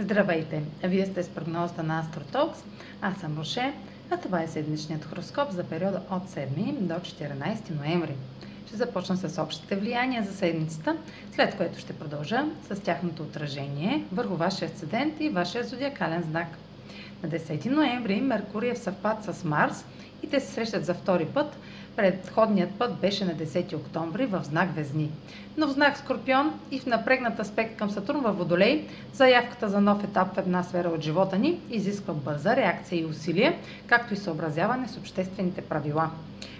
Здравейте! Вие сте с прогнозата на AstroTalks. Аз съм Роше, а това е седмичният хороскоп за периода от 7 до 14 ноември. Ще започна с общите влияния за седмицата, след което ще продължа с тяхното отражение върху вашия асцендент и вашия зодиакален знак. На 10 ноември Меркурий е в съвпад с Марс и те се срещат за втори път Предходният път беше на 10 октомври в знак Везни. Но в знак Скорпион и в напрегнат аспект към Сатурн във Водолей, заявката за нов етап в една сфера от живота ни изисква бърза реакция и усилие, както и съобразяване с обществените правила.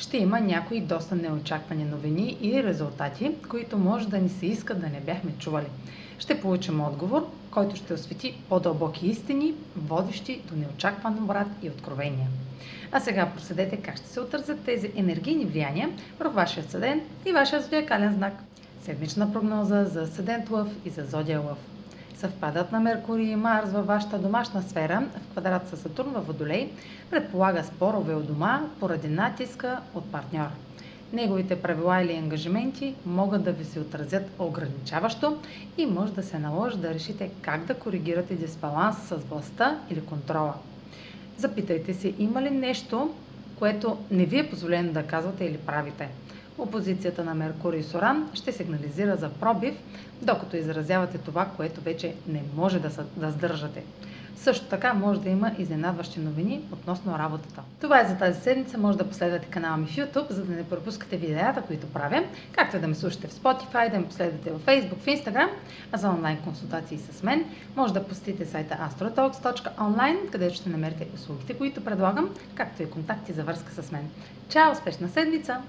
ще има някои доста неочаквани новини и резултати, които може да ни се иска да не бяхме чували. Ще получим отговор, който ще освети по-дълбоки истини, водещи до неочакван обрат и откровения. А сега проследете как ще се отразят тези енергийни влияния върху вашия съден и вашия зодиакален знак. Седмична прогноза за Седент Лъв и за Зодия Лъв. Съвпадът на Меркурий и Марс във вашата домашна сфера в квадрат с Сатурн във Водолей предполага спорове от дома поради натиска от партньор. Неговите правила или ангажименти могат да ви се отразят ограничаващо и може да се наложи да решите как да коригирате дисбаланс с властта или контрола. Запитайте се има ли нещо, което не ви е позволено да казвате или правите. Опозицията на Меркурий Соран ще сигнализира за пробив, докато изразявате това, което вече не може да, да сдържате. Също така може да има изненадващи новини относно работата. Това е за тази седмица. Може да последвате канала ми в YouTube, за да не пропускате видеята, които правя, както и да ме слушате в Spotify, да ме последвате в Facebook, в Instagram, а за онлайн консултации с мен може да посетите сайта astrotalks.online, където ще намерите услугите, които предлагам, както и контакти за връзка с мен. Чао! Успешна седмица!